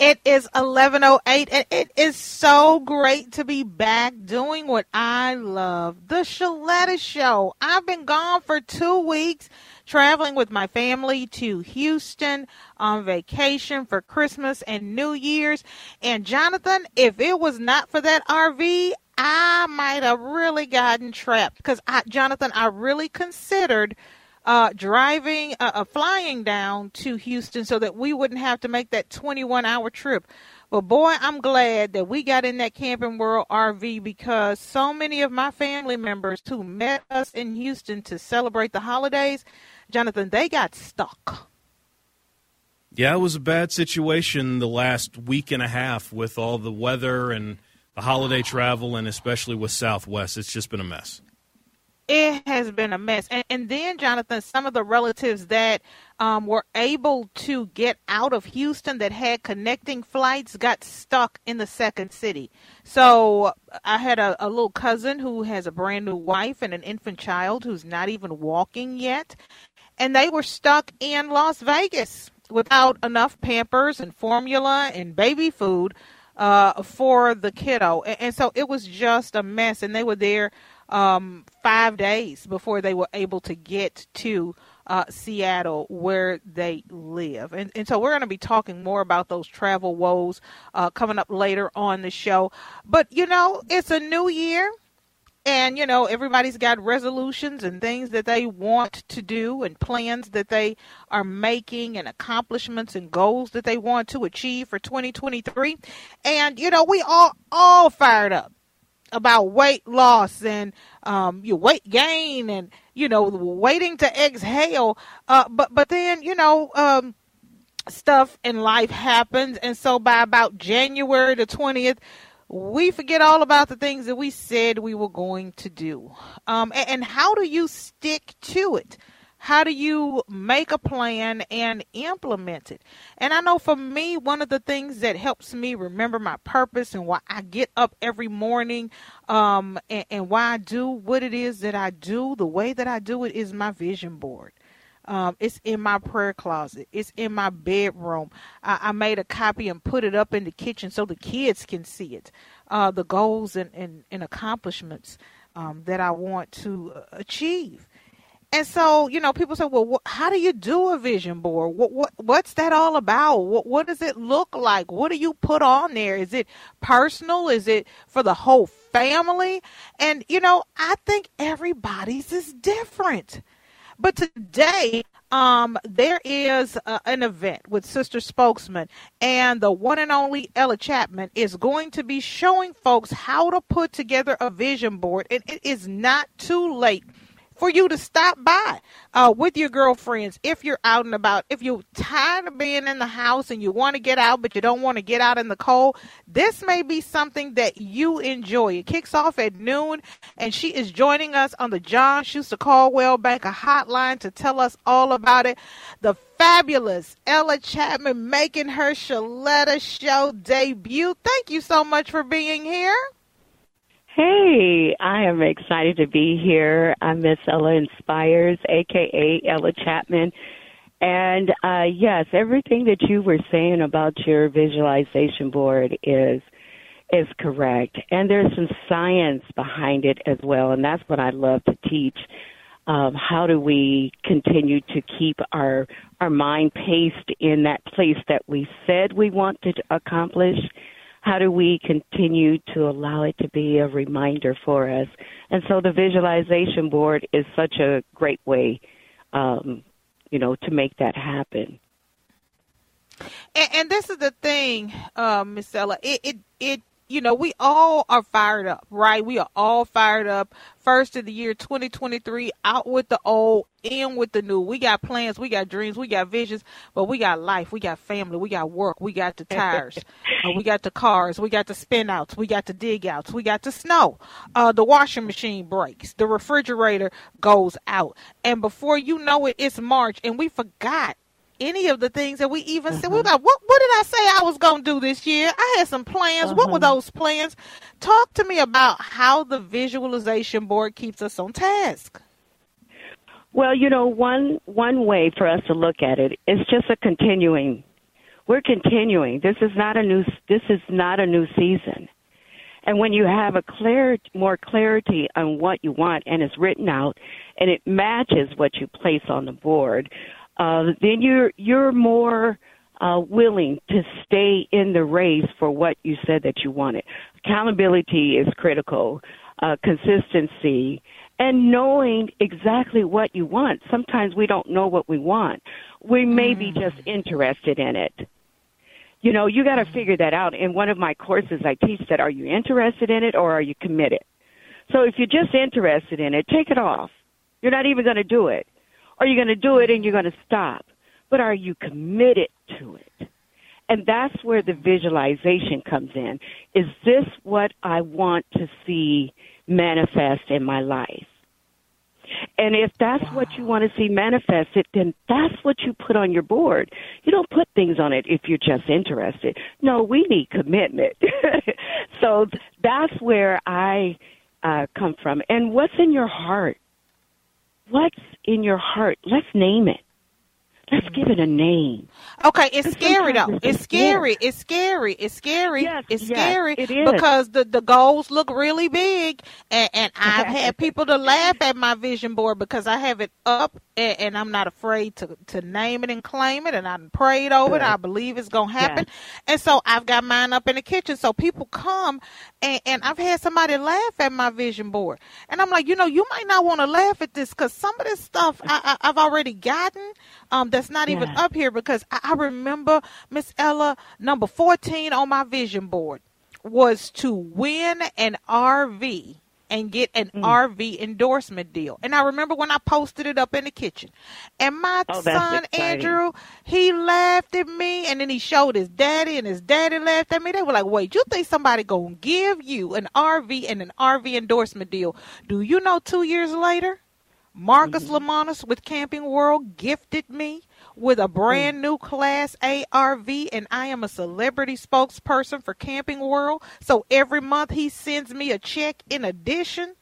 It is 11:08 and it is so great to be back doing what I love, the Sheletta show. I've been gone for 2 weeks traveling with my family to Houston on vacation for Christmas and New Year's. And Jonathan, if it was not for that RV, I might have really gotten trapped because I, Jonathan, I really considered uh, driving, uh, uh, flying down to Houston so that we wouldn't have to make that 21 hour trip. But boy, I'm glad that we got in that Camping World RV because so many of my family members who met us in Houston to celebrate the holidays, Jonathan, they got stuck. Yeah, it was a bad situation the last week and a half with all the weather and the holiday travel, and especially with Southwest. It's just been a mess it has been a mess. And, and then, Jonathan, some of the relatives that um, were able to get out of Houston that had connecting flights got stuck in the second city. So I had a, a little cousin who has a brand new wife and an infant child who's not even walking yet. And they were stuck in Las Vegas without enough pampers and formula and baby food uh, for the kiddo. And, and so it was just a mess. And they were there um, five days before they were able to get to uh, Seattle where they live. And, and so we're going to be talking more about those travel woes uh, coming up later on the show. But, you know, it's a new year. And, you know, everybody's got resolutions and things that they want to do and plans that they are making and accomplishments and goals that they want to achieve for 2023. And, you know, we all, all fired up about weight loss and um, your weight gain and you know waiting to exhale. Uh, but but then you know um, stuff in life happens, and so by about January the twentieth. We forget all about the things that we said we were going to do. Um, and, and how do you stick to it? How do you make a plan and implement it? And I know for me, one of the things that helps me remember my purpose and why I get up every morning um, and, and why I do what it is that I do, the way that I do it is my vision board. Um, it's in my prayer closet. It's in my bedroom. I, I, made a copy and put it up in the kitchen so the kids can see it. Uh, the goals and, and, and accomplishments um, that I want to uh, achieve. And so, you know, people say, "Well, wh- how do you do a vision board? What what what's that all about? What what does it look like? What do you put on there? Is it personal? Is it for the whole family?" And you know, I think everybody's is different. But today, um, there is uh, an event with Sister Spokesman, and the one and only Ella Chapman is going to be showing folks how to put together a vision board. And it is not too late for you to stop by uh, with your girlfriends if you're out and about. If you're tired of being in the house and you want to get out, but you don't want to get out in the cold, this may be something that you enjoy. It kicks off at noon, and she is joining us on the John Schuster Coldwell Banker hotline to tell us all about it. The fabulous Ella Chapman making her Sheletta show debut. Thank you so much for being here. Hey, I am excited to be here. I'm Miss Ella Inspires, aka Ella Chapman. And uh, yes, everything that you were saying about your visualization board is is correct. And there's some science behind it as well, and that's what I love to teach Um, how do we continue to keep our our mind paced in that place that we said we want to accomplish? How do we continue to allow it to be a reminder for us? And so the visualization board is such a great way, um, you know, to make that happen. And, and this is the thing, uh, Miss Ella. It, it it you know, we all are fired up, right? We are all fired up. First of the year 2023, out with the old, in with the new. We got plans, we got dreams, we got visions, but we got life, we got family, we got work, we got the tires, uh, we got the cars, we got the spin outs, we got the dig outs, we got the snow. Uh, the washing machine breaks, the refrigerator goes out. And before you know it, it's March, and we forgot any of the things that we even said. We were mm-hmm. like, what, what did I say I was going to do this year? I had some plans. What were uh-huh. those plans? Talk to me about how the visualization board keeps us on task. Well, you know, one one way for us to look at it is just a continuing. We're continuing. This is not a new. This is not a new season. And when you have a clear, more clarity on what you want, and it's written out, and it matches what you place on the board, uh, then you're you're more uh, willing to stay in the race for what you said that you wanted. Accountability is critical. Uh, consistency and knowing exactly what you want. Sometimes we don't know what we want. We may be just interested in it. You know, you got to figure that out. In one of my courses, I teach that are you interested in it or are you committed? So if you're just interested in it, take it off. You're not even going to do it. Or you're going to do it and you're going to stop. But are you committed to it? And that's where the visualization comes in. Is this what I want to see manifest in my life? And if that's wow. what you want to see manifested, then that's what you put on your board. You don't put things on it if you're just interested. No, we need commitment. so that's where I uh, come from. And what's in your heart? What's in your heart? Let's name it. Let's give it a name. Okay, it's scary though. It's scary. It's scary. It's scary. Yes, it's yes, scary it is. because the the goals look really big, and, and I've had people to laugh at my vision board because I have it up, and, and I'm not afraid to to name it and claim it, and I prayed over it. I believe it's gonna happen, Yes. and so I've got mine up in the kitchen. So people come, and, and I've had somebody laugh at my vision board, and I'm like, you know, you might not want to laugh at this because some of this stuff I, I, I've already gotten. Um, that's not even up here because I, I remember Miss Ella number 14 on my vision board was to win an RV and get an Mm. RV endorsement deal. And I remember when I posted it up in the kitchen. And my Oh, son exciting. Andrew, he laughed at me and then he showed his daddy and his daddy laughed at me. They were like, "Wait, you think somebody going to give you an RV and an RV endorsement deal?" Do you know 2 years later, Marcus Mm-hmm. Lemonis with Camping World gifted me with a brand new Class A RV, and I am a celebrity spokesperson for Camping World. So every month he sends me a check in addition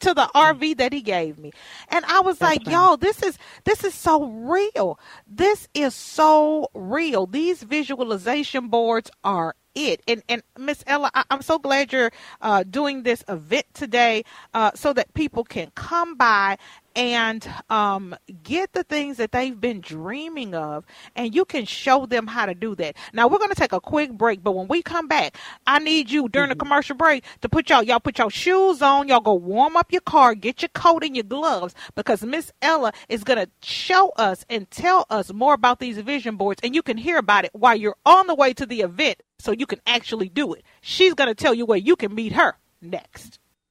to the RV that he gave me. And I was like, yo, this is this is so real. This is so real. These visualization boards are it. And and Miss Ella, I, I'm so glad you're uh, doing this event today, uh, so that people can come by and um, get the things that they've been dreaming of, and you can show them how to do that. Now we're going to take a quick break, but when we come back, I need you during the commercial break to put y'all y'all put your shoes on, y'all go warm up your car, get your coat and your gloves, because Miss Ella is going to show us and tell us more about these vision boards, and you can hear about it while you're on the way to the event, so you can actually do it. She's going to tell you where you can meet her next.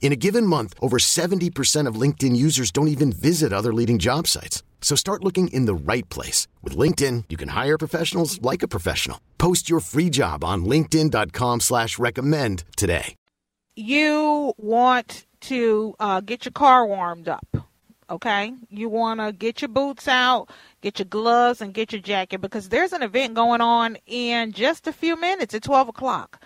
In a given month, over 70% of LinkedIn users don't even visit other leading job sites. So start looking in the right place. With LinkedIn, you can hire professionals like a professional. Post your free job on linkedin.com slash recommend today. You want to uh, get your car warmed up, okay? You want to get your boots out, get your gloves, and get your jacket because there's an event going on in just a few minutes at 12 o'clock.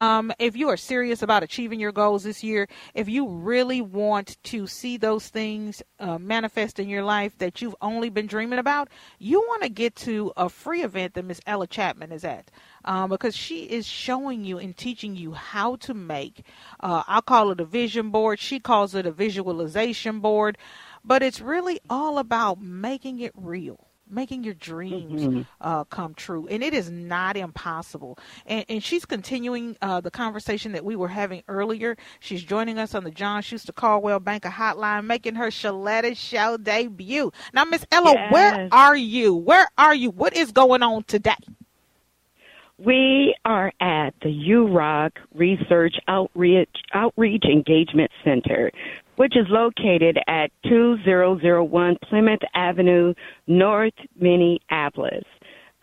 Um, if you are serious about achieving your goals this year, if you really want to see those things uh, manifest in your life that you've only been dreaming about, you want to get to a free event that Miss Ella Chapman is at. Um, because she is showing you and teaching you how to make, uh, I'll call it a vision board. She calls it a visualization board. But it's really all about making it real making your dreams mm-hmm. uh, come true. And it is not impossible. And, and she's continuing uh, the conversation that we were having earlier. She's joining us on the John Schuster Coldwell Banker Hotline, making her Sheletta Show debut. Now, Miss Ella, yes. where are you? Where are you? What is going on today? We are at the UROC Research Outreach, Outreach Engagement Center which is located at 2001 Plymouth Avenue, North Minneapolis.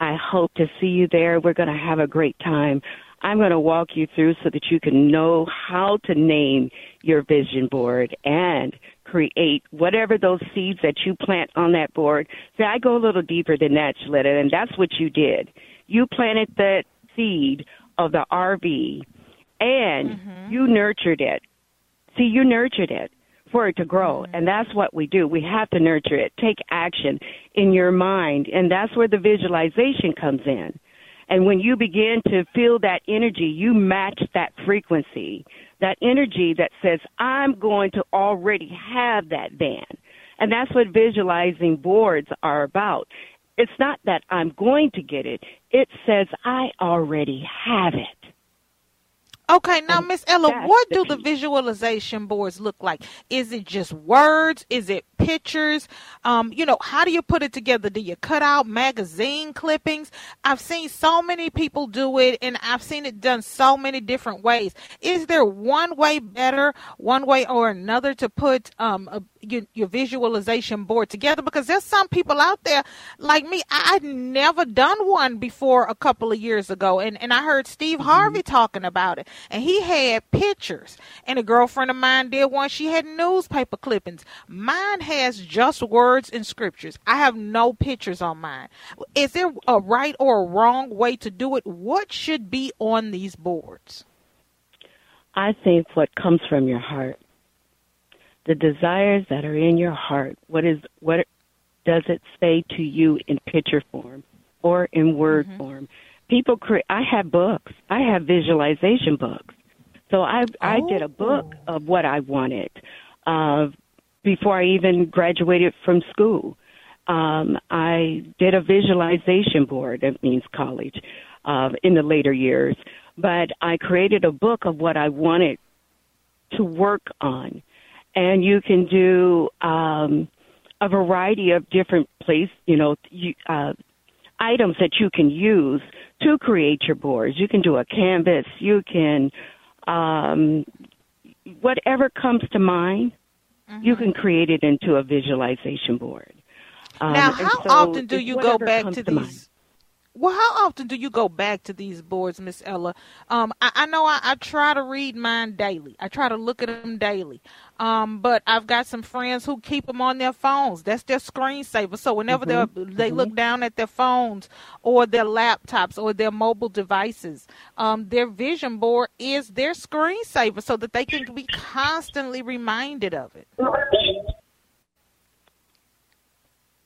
I hope to see you there. We're going to have a great time. I'm going to walk you through so that you can know how to name your vision board and create whatever those seeds that you plant on that board. See, I go a little deeper than that, Sheletta, and that's what you did. You planted the seed of the RV and mm-hmm. you nurtured it. See, you nurtured it for it to grow. Mm-hmm. And that's what we do. We have to nurture it. Take action in your mind. And that's where the visualization comes in. And when you begin to feel that energy, you match that frequency, that energy that says, I'm going to already have that van. And that's what visualizing boards are about. It's not that I'm going to get it. It says I already have it. Okay, now Miss Ella, what do the visualization boards look like? Is it just words? Is it pictures? Um, you know, how do you put it together? Do you cut out magazine clippings? I've seen so many people do it and I've seen it done so many different ways. Is there one way better, one way or another to put um a, your, your visualization board together? Because there's some people out there like me. I'd never done one before a couple of years ago and, and I heard Steve mm-hmm. Harvey talking about it and he had pictures. And a girlfriend of mine did one. She had newspaper clippings. Mine has just words and scriptures. I have no pictures on mine. Is there a right or a wrong way to do it? What should be on these boards? I think what comes from your heart, the desires that are in your heart. What is what does it say to you in picture form or in word mm-hmm. form? People create. I have books. I have visualization books. So I I did a book oh. of what I wanted uh, before I even graduated from school. Um, I did a visualization board. That means college uh, in the later years. But I created a book of what I wanted to work on, and you can do um, a variety of different place. You know, you, uh, items that you can use to create your boards. You can do a canvas. You can, um, whatever comes to mind, mm-hmm. you can create it into a visualization board. Um, now, how so often do you go back to, to these? Mind. Well, how often do you go back to these boards, Miss Ella? Um, I, I know I, I, try to read mine daily. I try to look at them daily. Um, but I've got some friends who keep them on their phones. That's their screensaver. So whenever mm-hmm. they look mm-hmm. down at their phones or their laptops or their mobile devices, um, their vision board is their screensaver so that they can be constantly reminded of it.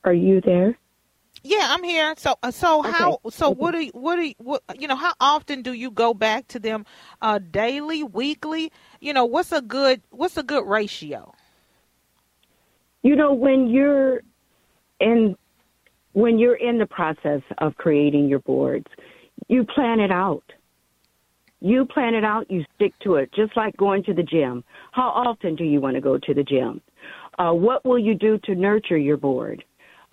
Are you there? Yeah, I'm here. So, uh, so how? So, what do you, what do you, what, you know? How often do you go back to them? Uh, daily, weekly? You know, what's a good what's a good ratio? You know, when you're in when you're in the process of creating your boards, you plan it out. You plan it out, you stick to it, just like going to the gym. How often do you want to go to the gym? Uh, what will you do to nurture your board?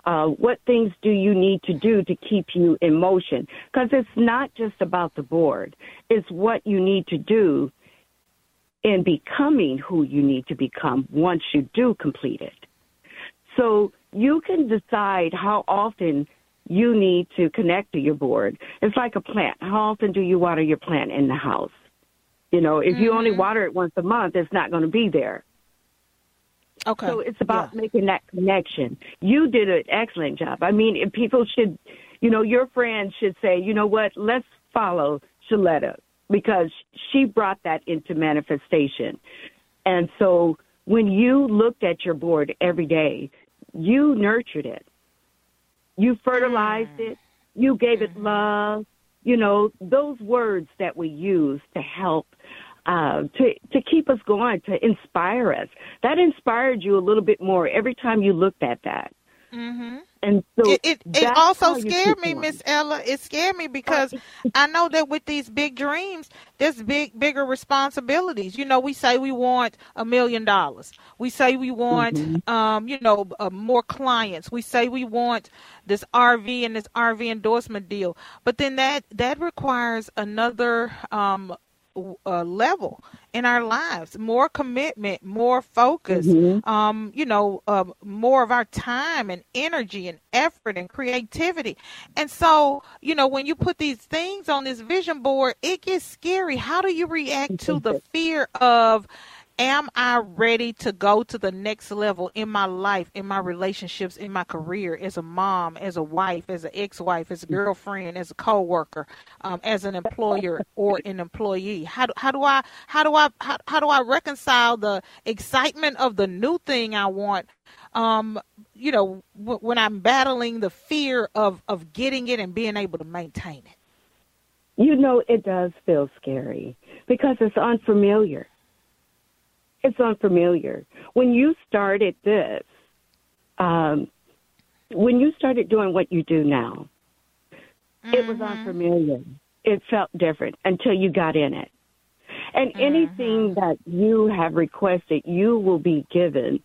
Uh, what things do you need to do to keep you in motion? Because it's not just about the board. It's what you need to do in becoming who you need to become once you do complete it. So you can decide how often you need to connect to your board. It's like a plant. How often do you water your plant in the house? You know, if mm-hmm. you only water it once a month, it's not going to be there. Okay. So it's about yeah. making that connection. You did an excellent job. I mean, people should, you know, your friends should say, you know what, let's follow Sheletta because she brought that into manifestation. And so when you looked at your board every day, you nurtured it. You fertilized mm. it. You gave it mm-hmm. love. You know, those words that we use to help uh, to to keep us going, to inspire us. That inspired you a little bit more every time you looked at that. Mm-hmm. And so it it, it also scared me, Miss Ella. It scared me because I know that with these big dreams, there's big bigger responsibilities. You know, we say we want a million dollars. We say we want, mm-hmm. um, you know, uh, more clients. We say we want this RV and this RV endorsement deal. But then that that requires another um, uh, level in our lives more commitment more focus mm-hmm. um, you know uh, more of our time and energy and effort and creativity and so you know when you put these things on this vision board it gets scary how do you react to the fear of am I ready to go to the next level in my life, in my relationships, in my career, as a mom, as a wife, as an ex-wife, as a girlfriend, as a coworker, um, as an employer or an employee? How do, how do I how do I how, how do I reconcile the excitement of the new thing I want? Um, you know, w- when I'm battling the fear of of getting it and being able to maintain it. You know, it does feel scary because it's unfamiliar it's unfamiliar. When you started this, um, when you started doing what you do now, mm-hmm. it was mm-hmm. unfamiliar. It felt different until you got in it. And mm-hmm. anything that you have requested, you will be given.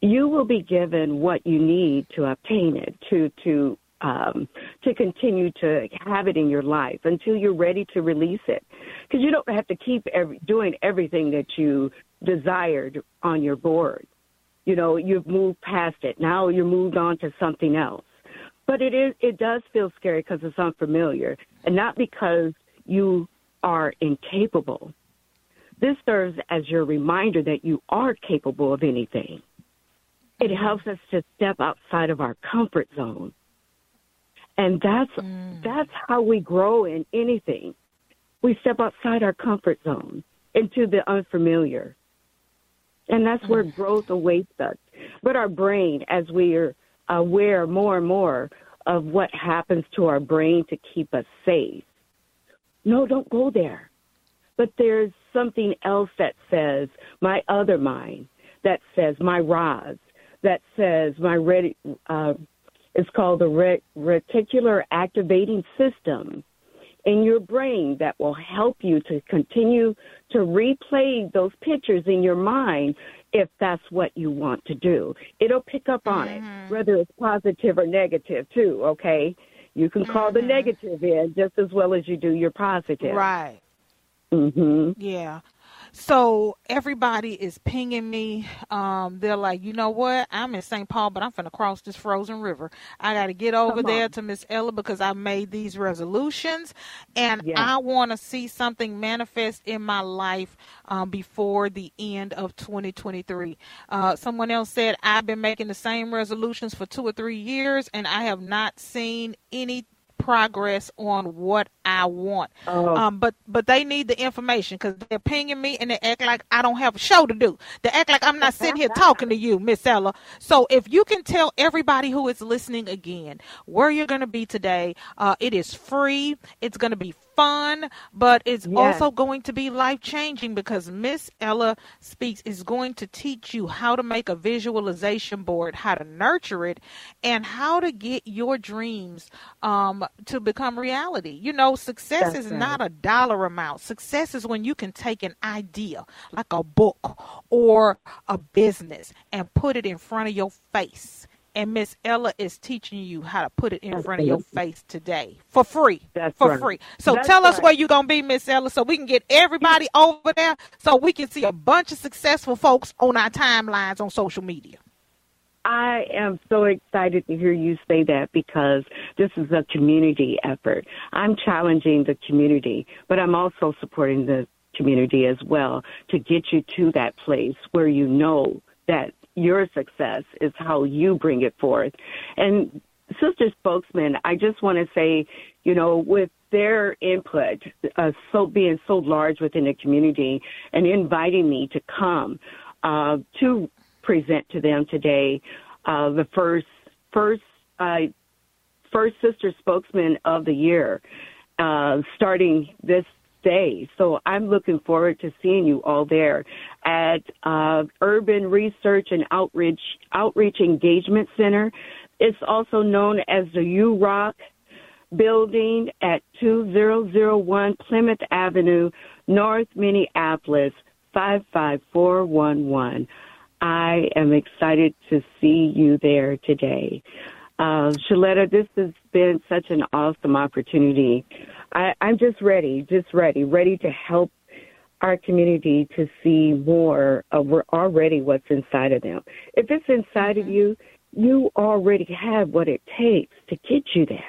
You will be given what you need to obtain it, to to um, to continue to have it in your life until you're ready to release it. Because you don't have to keep every, doing everything that you desired on your board. You know, you've moved past it. Now you're moved on to something else. But it is it does feel scary because it's unfamiliar, and not because you are incapable. This serves as your reminder that you are capable of anything. It helps us to step outside of our comfort zone and that's mm. that's how we grow in anything. We step outside our comfort zone into the unfamiliar. And that's where mm. growth awaits us. But our brain, as we are aware more and more of what happens to our brain to keep us safe, no, don't go there. But there's something else that says, my other mind, that says, my Roz, that says, my ready, uh, it's called the ret- reticular activating system in your brain that will help you to continue to replay those pictures in your mind if that's what you want to do. It'll pick up on mm-hmm. it, whether it's positive or negative, too, okay? You can call mm-hmm. the negative in just as well as you do your positive. Right. Mhm. Yeah. So everybody is pinging me. Um, they're like, you know what? I'm in St. Paul, but I'm finna cross this frozen river. I got to get over there to Miss Ella because I made these resolutions, and yes. I want to see something manifest in my life um, before the end of 2023. Uh, someone else said I've been making the same resolutions for two or three years, and I have not seen any progress on what I want. Oh. Um, but but they need the information because they're pinging me and they act like I don't have a show to do. They act like I'm not sitting here talking to you, Miss Ella. So if you can tell everybody who is listening again where you're going to be today, uh, it is free. It's going to be fun, but it's Yes. also going to be life changing because Miss Ella Speaks is going to teach you how to make a visualization board, how to nurture it, and how to get your dreams um, to become reality. You know, success That's is right. not a dollar amount. Success is when you can take an idea, like a book or a business, and put it in front of your face. And Miss Ella is teaching you how to put it in front of your face today for free. That's for right. free. So That's tell us right. where you're gonna be, Miss Ella, so we can get everybody over there, so we can see a bunch of successful folks on our timelines on social media. I am so excited to hear you say that because this is a community effort. I'm challenging the community, but I'm also supporting the community as well to get you to that place where you know that your success is how you bring it forth. And Sister Spokesman, I just want to say, you know, with their input, uh, so being so large within the community and inviting me to come uh, to present to them today uh, the first first uh, first sister spokesman of the year, uh, starting this So I'm looking forward to seeing you all there at uh, Urban Research and Outreach Outreach Engagement Center. It's also known as the UROC building at 2001 Plymouth Avenue, North Minneapolis, 55411. I am excited to see you there today. Uh, Sheletta, this has been such an awesome opportunity. I, I'm just ready, just ready, ready to help our community to see more of we're already what's inside of them. If it's inside of you, you already have what it takes to get you there.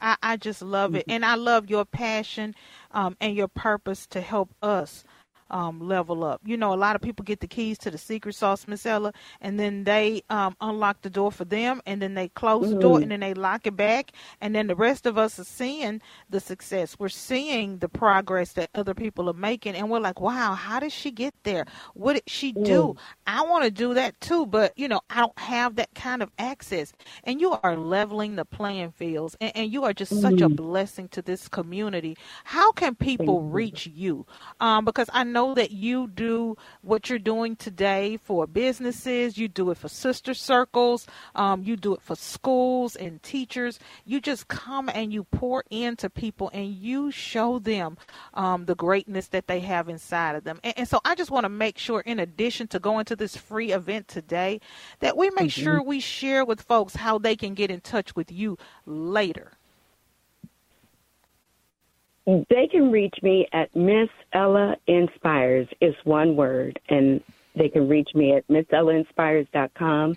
I, I just love it, and I love your passion um, and your purpose to help us um, level up. You know, a lot of people get the keys to the secret sauce, Miss Ella, and then they um, unlock the door for them, and then they close the door, and then they lock it back, and then the rest of us are seeing the success. We're seeing the progress that other people are making, and we're like, wow, how did she get there? What did she do? I want to do that too, but you know, I don't have that kind of access. And you are leveling the playing fields, and, and you are just such a blessing to this community. How can people reach you? Um, because I know that you do what you're doing today for businesses, you do it for sister circles, um, you do it for schools and teachers. You just come and you pour into people and you show them um, the greatness that they have inside of them. And, and so I just want to make sure, in addition to going to this free event today, that we make sure we share with folks how they can get in touch with you later. They can reach me at Miss Ella Inspires. It's one word, and they can reach me at missellainspires.com.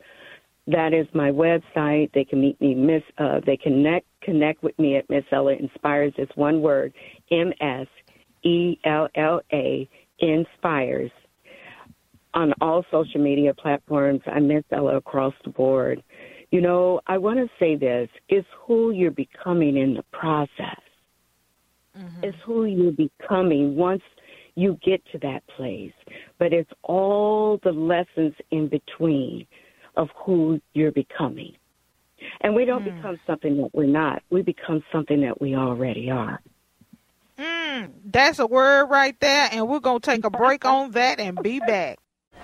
That is my website. They can meet me. Miss. Uh, they connect connect with me at Miss Ella Inspires. It's one word. M S E L L A Inspires. On all social media platforms, I Miss Ella across the board. You know, I want to say this: it's who you're becoming in the process it's who you're becoming once you get to that place. But it's all the lessons in between of who you're becoming. And we don't become something that we're not. We become something that we already are. Mm, that's a word right there, and we're going to take a break on that and be back.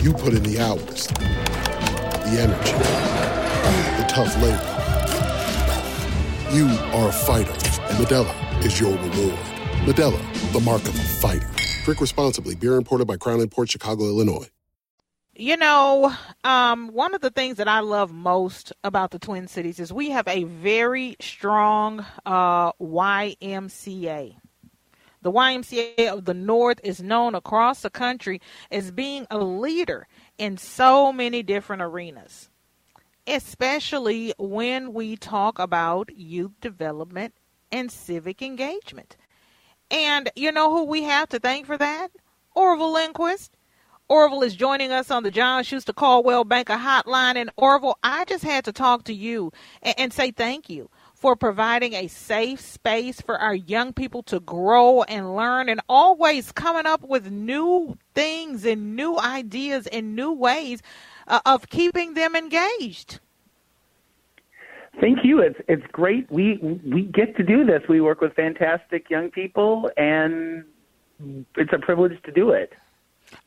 You put in the hours, the energy, the tough labor. You are a fighter, and Modelo is your reward. Modelo, the mark of a fighter. Drink responsibly. Beer imported by Crown Imports Chicago, Illinois. You know, um, one of the things that I love most about the Twin Cities is we have a very strong uh, YMCA. The YMCA of the North is known across the country as being a leader in so many different arenas, especially when we talk about youth development and civic engagement. And you know who we have to thank for that? Orville Lindquist. Orville is joining us on the John Schuster Coldwell Banker Hotline. And Orville, I just had to talk to you and, and say thank you for providing a safe space for our young people to grow and learn and always coming up with new things and new ideas and new ways uh, of keeping them engaged. Thank you. It's it's great. We we get to do this. We work with fantastic young people and it's a privilege to do it.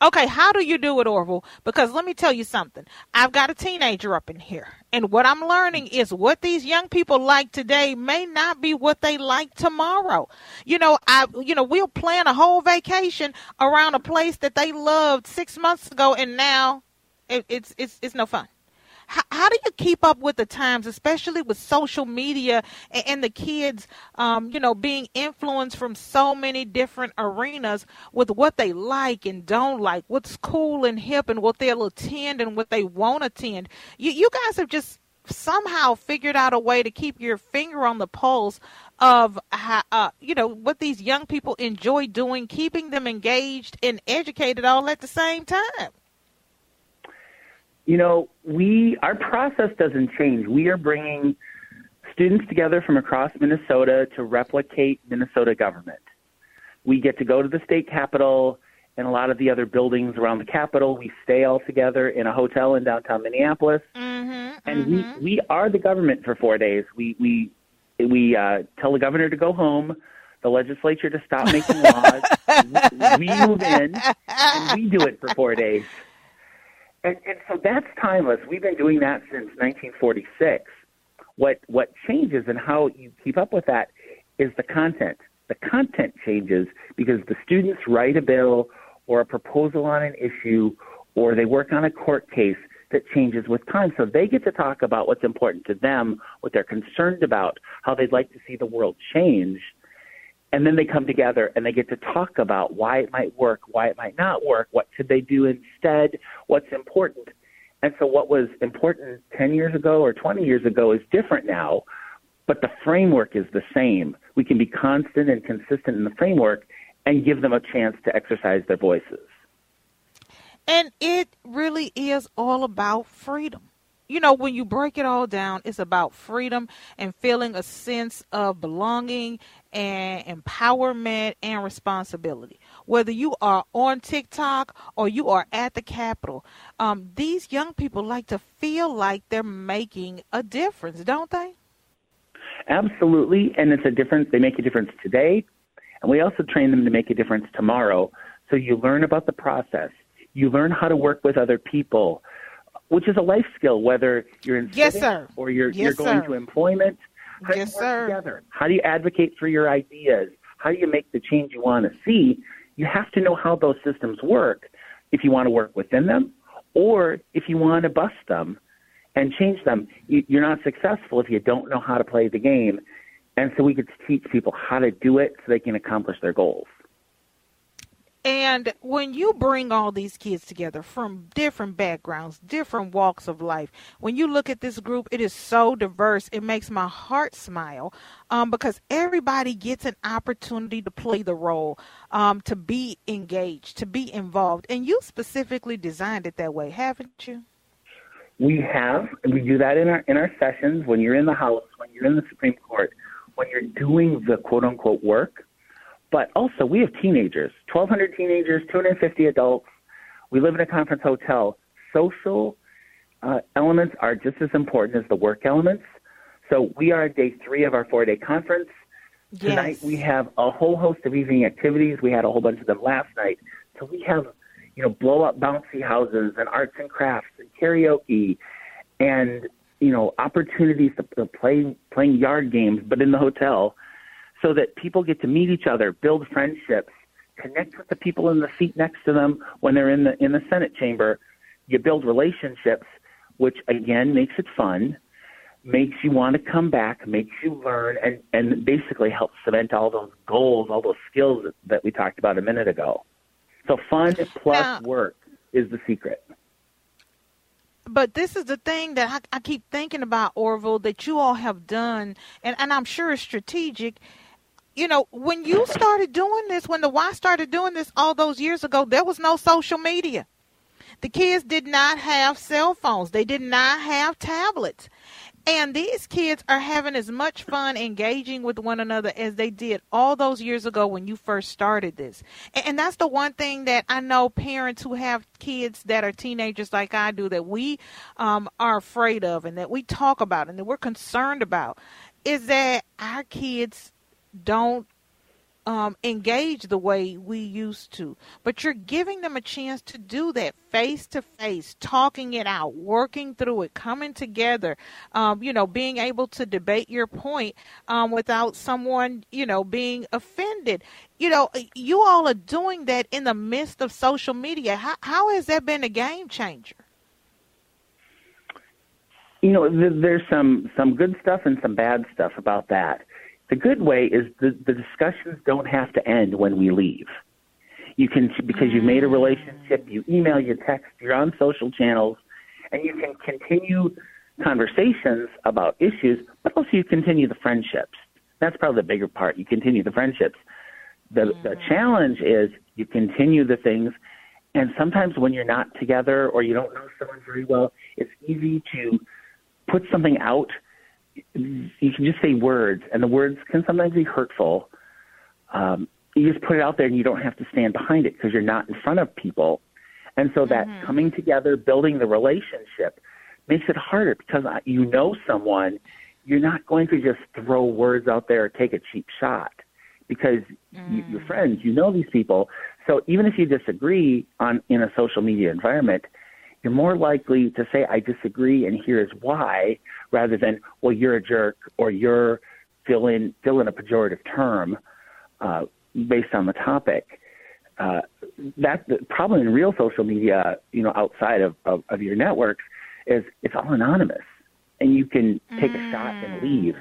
Okay, how do you do it, Orville? Because let me tell you something. I've got a teenager up in here, and what I'm learning is what these young people like today may not be what they like tomorrow. You know, I, you know, we'll plan a whole vacation around a place that they loved six months ago, and now it, it's it's it's no fun how, how do you keep up with the times, especially with social media and, and the kids, um, you know, being influenced from so many different arenas with what they like and don't like, what's cool and hip, and what they'll attend and what they won't attend? You, you guys have just somehow figured out a way to keep your finger on the pulse of uh, you know what these young people enjoy doing, keeping them engaged and educated all at the same time you know, we our process doesn't change. We are bringing students together from across Minnesota to replicate Minnesota government. We get to go to the state capitol and a lot of the other buildings around the capitol. We stay all together in a hotel in downtown Minneapolis, mm-hmm, and mm-hmm. we we are the government for four days. We we we uh, tell the governor to go home the legislature to stop making laws. we move in and we do it for four days. And, and so that's timeless. We've been doing that since 1946. What what changes and how you keep up with that is the content. The content changes because the students write a bill or a proposal on an issue or they work on a court case that changes with time. So they get to talk about what's important to them, what they're concerned about, how they'd like to see the world change and then they come together and they get to talk about why it might work, why it might not work, what should they do instead, what's important. And so what was important 10 years ago or 20 years ago is different now, but the framework is the same. We can be constant and consistent in the framework and give them a chance to exercise their voices. And it really is all about freedom you know, when you break it all down, it's about freedom and feeling a sense of belonging and empowerment and responsibility. Whether you are on TikTok or you are at the Capitol, um, these young people like to feel like they're making a difference, don't they? Absolutely, and it's a difference. They make a difference today, and we also train them to make a difference tomorrow. So you learn about the process. You learn how to work with other people which is a life skill, whether you're in yes, sir. or you're yes, you're going sir. to employment. How yes, do you work sir. together? How do you advocate for your ideas? How do you make the change you want to see? You have to know how those systems work if you want to work within them Or if you want to bust them and change them, you, you're not successful if you don't know how to play the game. And so we could teach people how to do it so they can accomplish their goals. And when you bring all these kids together from different backgrounds, different walks of life, when you look at this group, it is so diverse. It makes my heart smile um, because everybody gets an opportunity to play the role, um, to be engaged, to be involved. And you specifically designed it that way, haven't you? We have, we do that in our in our sessions when you're in the House, when you're in the Supreme Court, when you're doing the quote unquote work but also, we have teenagers 1,200 teenagers, 250 adults. We live in a conference hotel. Social uh, elements are just as important as the work elements. So we are at day three of our four day conference. Yes. Tonight we have a whole host of evening activities. We had a whole bunch of them last night. So we have, you know, blow up bouncy houses and arts and crafts and karaoke and, you know, opportunities to, to play playing yard games, but in the hotel so that people get to meet each other, build friendships, connect with the people in the seat next to them when they're in the in the Senate chamber. You build relationships, which again makes it fun, makes you want to come back, makes you learn, and and basically helps cement all those goals, all those skills that, we talked about a minute ago. So fun plus now, work is the secret. But this is the thing that I, I keep thinking about, Orville, that you all have done, and, and I'm sure it's strategic you know, when you started doing this, when the Y started doing this all those years ago, there was no social media. The kids did not have cell phones. They did not have tablets. And these kids are having as much fun engaging with one another as they did all those years ago when you first started this. And that's the one thing that I know parents who have kids that are teenagers like I do that we um, are afraid of and that we talk about and that we're concerned about is that our kids don't um, engage the way we used to. But you're giving them a chance to do that face to face, talking it out, working through it, coming together, um, you know, being able to debate your point um, without someone, you know, being offended. You know, you all are doing that in the midst of social media. How, how has that been a game changer? You know, there's some some good stuff and some bad stuff about that the good way is the, the discussions don't have to end when we leave. You can, because you've made a relationship, you email, you text, you're on social channels, and you can continue conversations about issues, but also you continue the friendships. That's probably the bigger part. You continue the friendships. The, the mm-hmm. challenge is you continue the things, and sometimes when you're not together or you don't know someone very well, it's easy to put something out you can just say words, and the words can sometimes be hurtful. Um, you just put it out there, and you don't have to stand behind it because you're not in front of people. And so that mm-hmm. coming together, building the relationship, makes it harder because you know someone. You're not going to just throw words out there or take a cheap shot because mm. you, you're friends. You know these people. So even if you disagree on in a social media environment, you're more likely to say, I disagree and here's why, rather than, well, you're a jerk or you're fill in, fill in a pejorative term uh, based on the topic. Uh, that's the problem in real social media, you know, outside of, of, of your networks, is it's all anonymous and you can take mm. a shot and leave.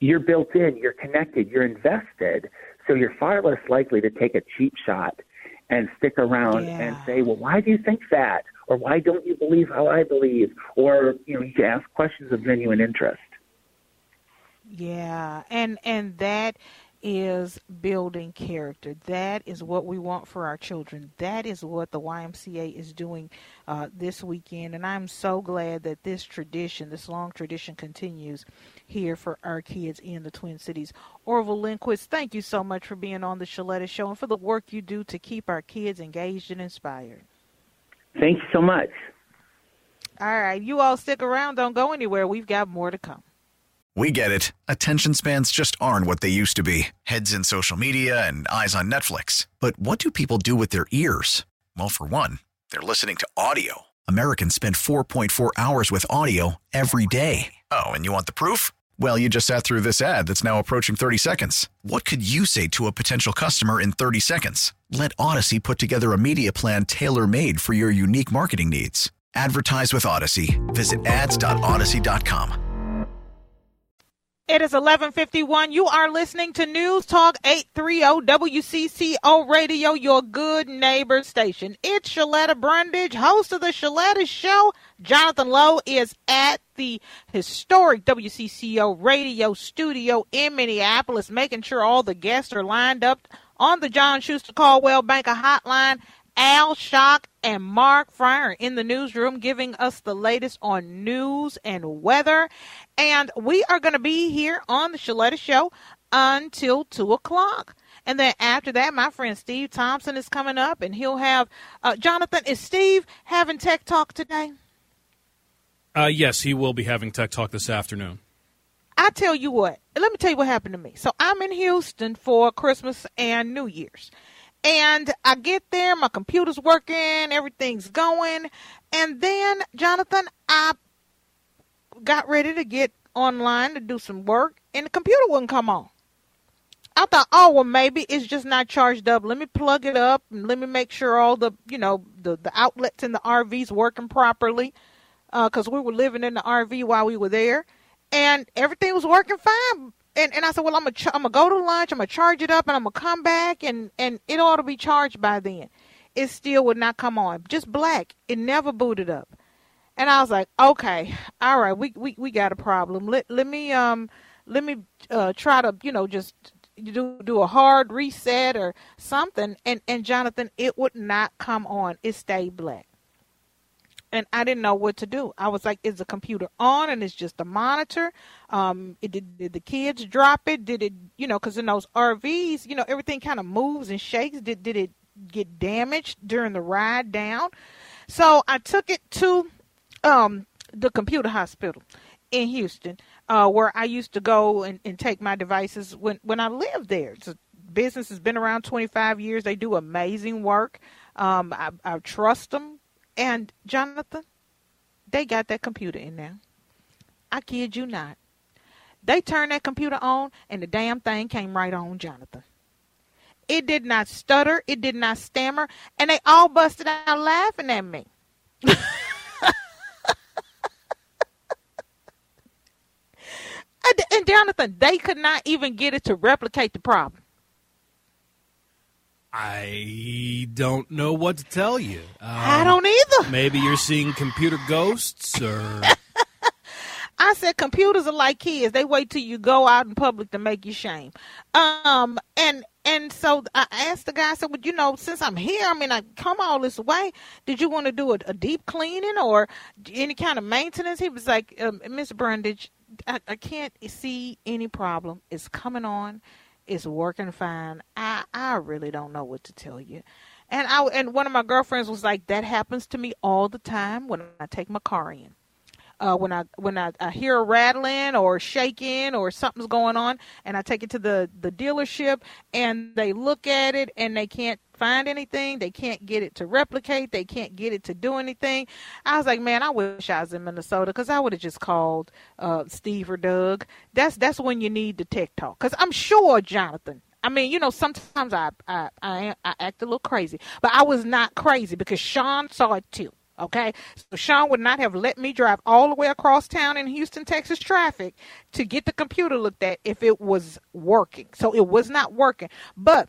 You're built in, you're connected, you're invested, so you're far less likely to take a cheap shot and stick around yeah. and say, well, why do you think that? Or why don't you believe how I believe? Or, you know, you can ask questions of genuine interest. Yeah. And, and that is building character. That is what we want for our children. That is what the YMCA is doing uh, this weekend. And I'm so glad that this tradition, this long tradition, continues here for our kids in the Twin Cities. Orville Lindquist, thank you so much for being on the Sheletta Show and for the work you do to keep our kids engaged and inspired. Thank you so much. All right. You all stick around. Don't go anywhere. We've got more to come. We get it. Attention spans just aren't what they used to be heads in social media and eyes on Netflix. But what do people do with their ears? Well, for one, they're listening to audio. Americans spend 4.4 hours with audio every day. Oh, and you want the proof? Well, you just sat through this ad that's now approaching 30 seconds. What could you say to a potential customer in 30 seconds? Let Audacy put together a media plan tailor made for your unique marketing needs. Advertise with Audacy. Visit ads.audacy.com. It is 1151. You are listening to News Talk 830 WCCO Radio, your good neighbor station. It's Sheletta Brundage, host of the Sheletta Show. Jonathan Lowe is at the historic WCCO radio studio in Minneapolis, making sure all the guests are lined up on the John Schuster Coldwell Banker hotline Al Shock and Mark Fryer in the newsroom giving us the latest on news and weather. And we are going to be here on the Sheletta Show until 2 o'clock. And then after that, my friend Steve Thompson is coming up, and he'll have uh, Jonathan. Is Steve having Tech Talk today? Uh, yes, he will be having Tech Talk this afternoon. I tell you what, let me tell you what happened to me. So I'm in Houston for Christmas and New Year's. And I get there, my computer's working, everything's going. And then, Jonathan, I got ready to get online to do some work, and the computer wouldn't come on. I thought, oh well, maybe it's just not charged up. Let me plug it up and let me make sure all the, you know, the the outlets in the RV's working properly, because uh, we were living in the RV while we were there, and everything was working fine and, and I said, well, I'm gonna ch- I'm gonna go to lunch. I'm gonna charge it up, and I'm gonna come back, and and it ought to be charged by then. It still would not come on, just black. It never booted up, and I was like, okay, all right, we we, we got a problem. Let let me um let me uh, try to you know just do do a hard reset or something. And and Jonathan, it would not come on. It stayed black and I didn't know what to do. I was like, "Is the computer on?" And it's just a monitor. Um, it, did, did the kids drop it? Did it, you know, because in those RVs, you know, everything kind of moves and shakes. Did did it get damaged during the ride down? So I took it to um, the computer hospital in Houston, uh, where I used to go and, and take my devices when when I lived there. A business has been around 25 years. They do amazing work. Um, I, I trust them and Jonathan, they got that computer in there. I kid you not. They turned that computer on and the damn thing came right on, Jonathan. It did not stutter, it did not stammer, and they all busted out laughing at me. and Jonathan, they could not even get it to replicate the problem. I don't know what to tell you. Um, I don't either. Maybe you're seeing computer ghosts or. I said computers are like kids. They wait till you go out in public to make you shame. Um, and and so I asked the guy. I said, "Well, you know, since I'm here, I mean, I come all this way. Did you want to do a, a deep cleaning or any kind of maintenance?" He was like, um, "Miss Brundage, I, I can't see any problem. It's coming on." It's working fine. I I really don't know what to tell you. And I and one of my girlfriends was like, that happens to me all the time when I take my car in uh, when I when I, I hear a rattling or shaking or something's going on, and I take it to the the dealership, and they look at it and they can't find anything. They can't get it to replicate. They can't get it to do anything. I was like, man, I wish I was in Minnesota because I would have just called uh, Steve or Doug. That's that's when you need the tech talk because I'm sure Jonathan. I mean, you know, sometimes I, I I I act a little crazy, but I was not crazy because Sean saw it too. Okay, so Sean would not have let me drive all the way across town in Houston, Texas traffic to get the computer looked at if it was working. So it was not working. But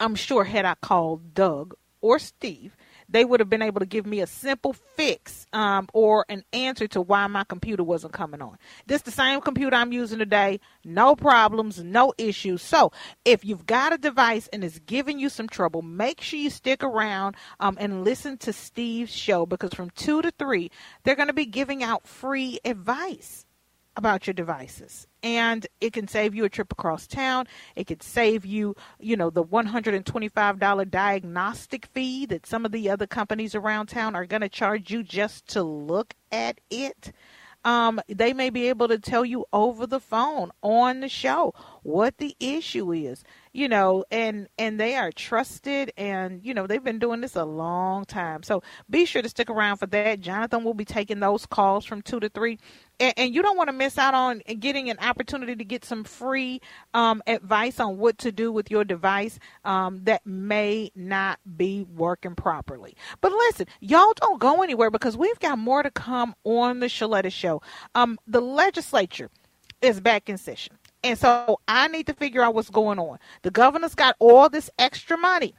I'm sure had I called Doug or Steve, they would have been able to give me a simple fix um, or an answer to why my computer wasn't coming on. This the same computer I'm using today, no problems, no issues. So if you've got a device and it's giving you some trouble, make sure you stick around um, and listen to Steve's show because from two to three, they're going to be giving out free advice about your devices and it can save you a trip across town. It could save you you know the $125 diagnostic fee that some of the other companies around town are going to charge you just to look at it. Um, they may be able to tell you over the phone on the show what the issue is you know and and they are trusted and you know they've been doing this a long time so be sure to stick around for that jonathan will be taking those calls from two to three and, and you don't want to miss out on getting an opportunity to get some free um, advice on what to do with your device um, that may not be working properly. But listen, y'all don't go anywhere because we've got more to come on the Sheletta Show. Um, the legislature is back in session. And so I need to figure out what's going on. The governor's got all this extra money.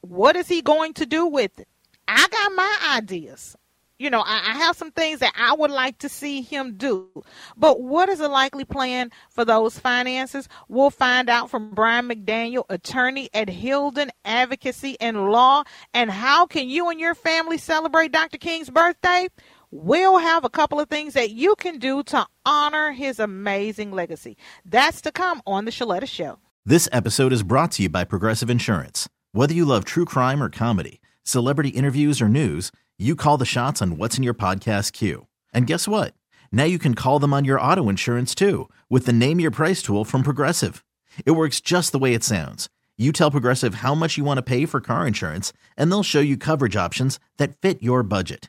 What is he going to do with it? I got my ideas you know, I, I, have some things that I would like to see him do. But what is a likely plan for those finances? We'll find out from Brian McDaniel, attorney at Hilden Advocacy and Law. And how can you and your family celebrate Dr. King's birthday? We'll have a couple of things that you can do to honor his amazing legacy. That's to come on The Sheletta Show. This episode is brought to you by Progressive Insurance. Whether you love true crime or comedy, celebrity interviews or news, you call the shots on what's in your podcast queue. And guess what? Now you can call them on your auto insurance too with the Name Your Price tool from Progressive. It works just the way it sounds. You tell Progressive how much you want to pay for car insurance, and they'll show you coverage options that fit your budget.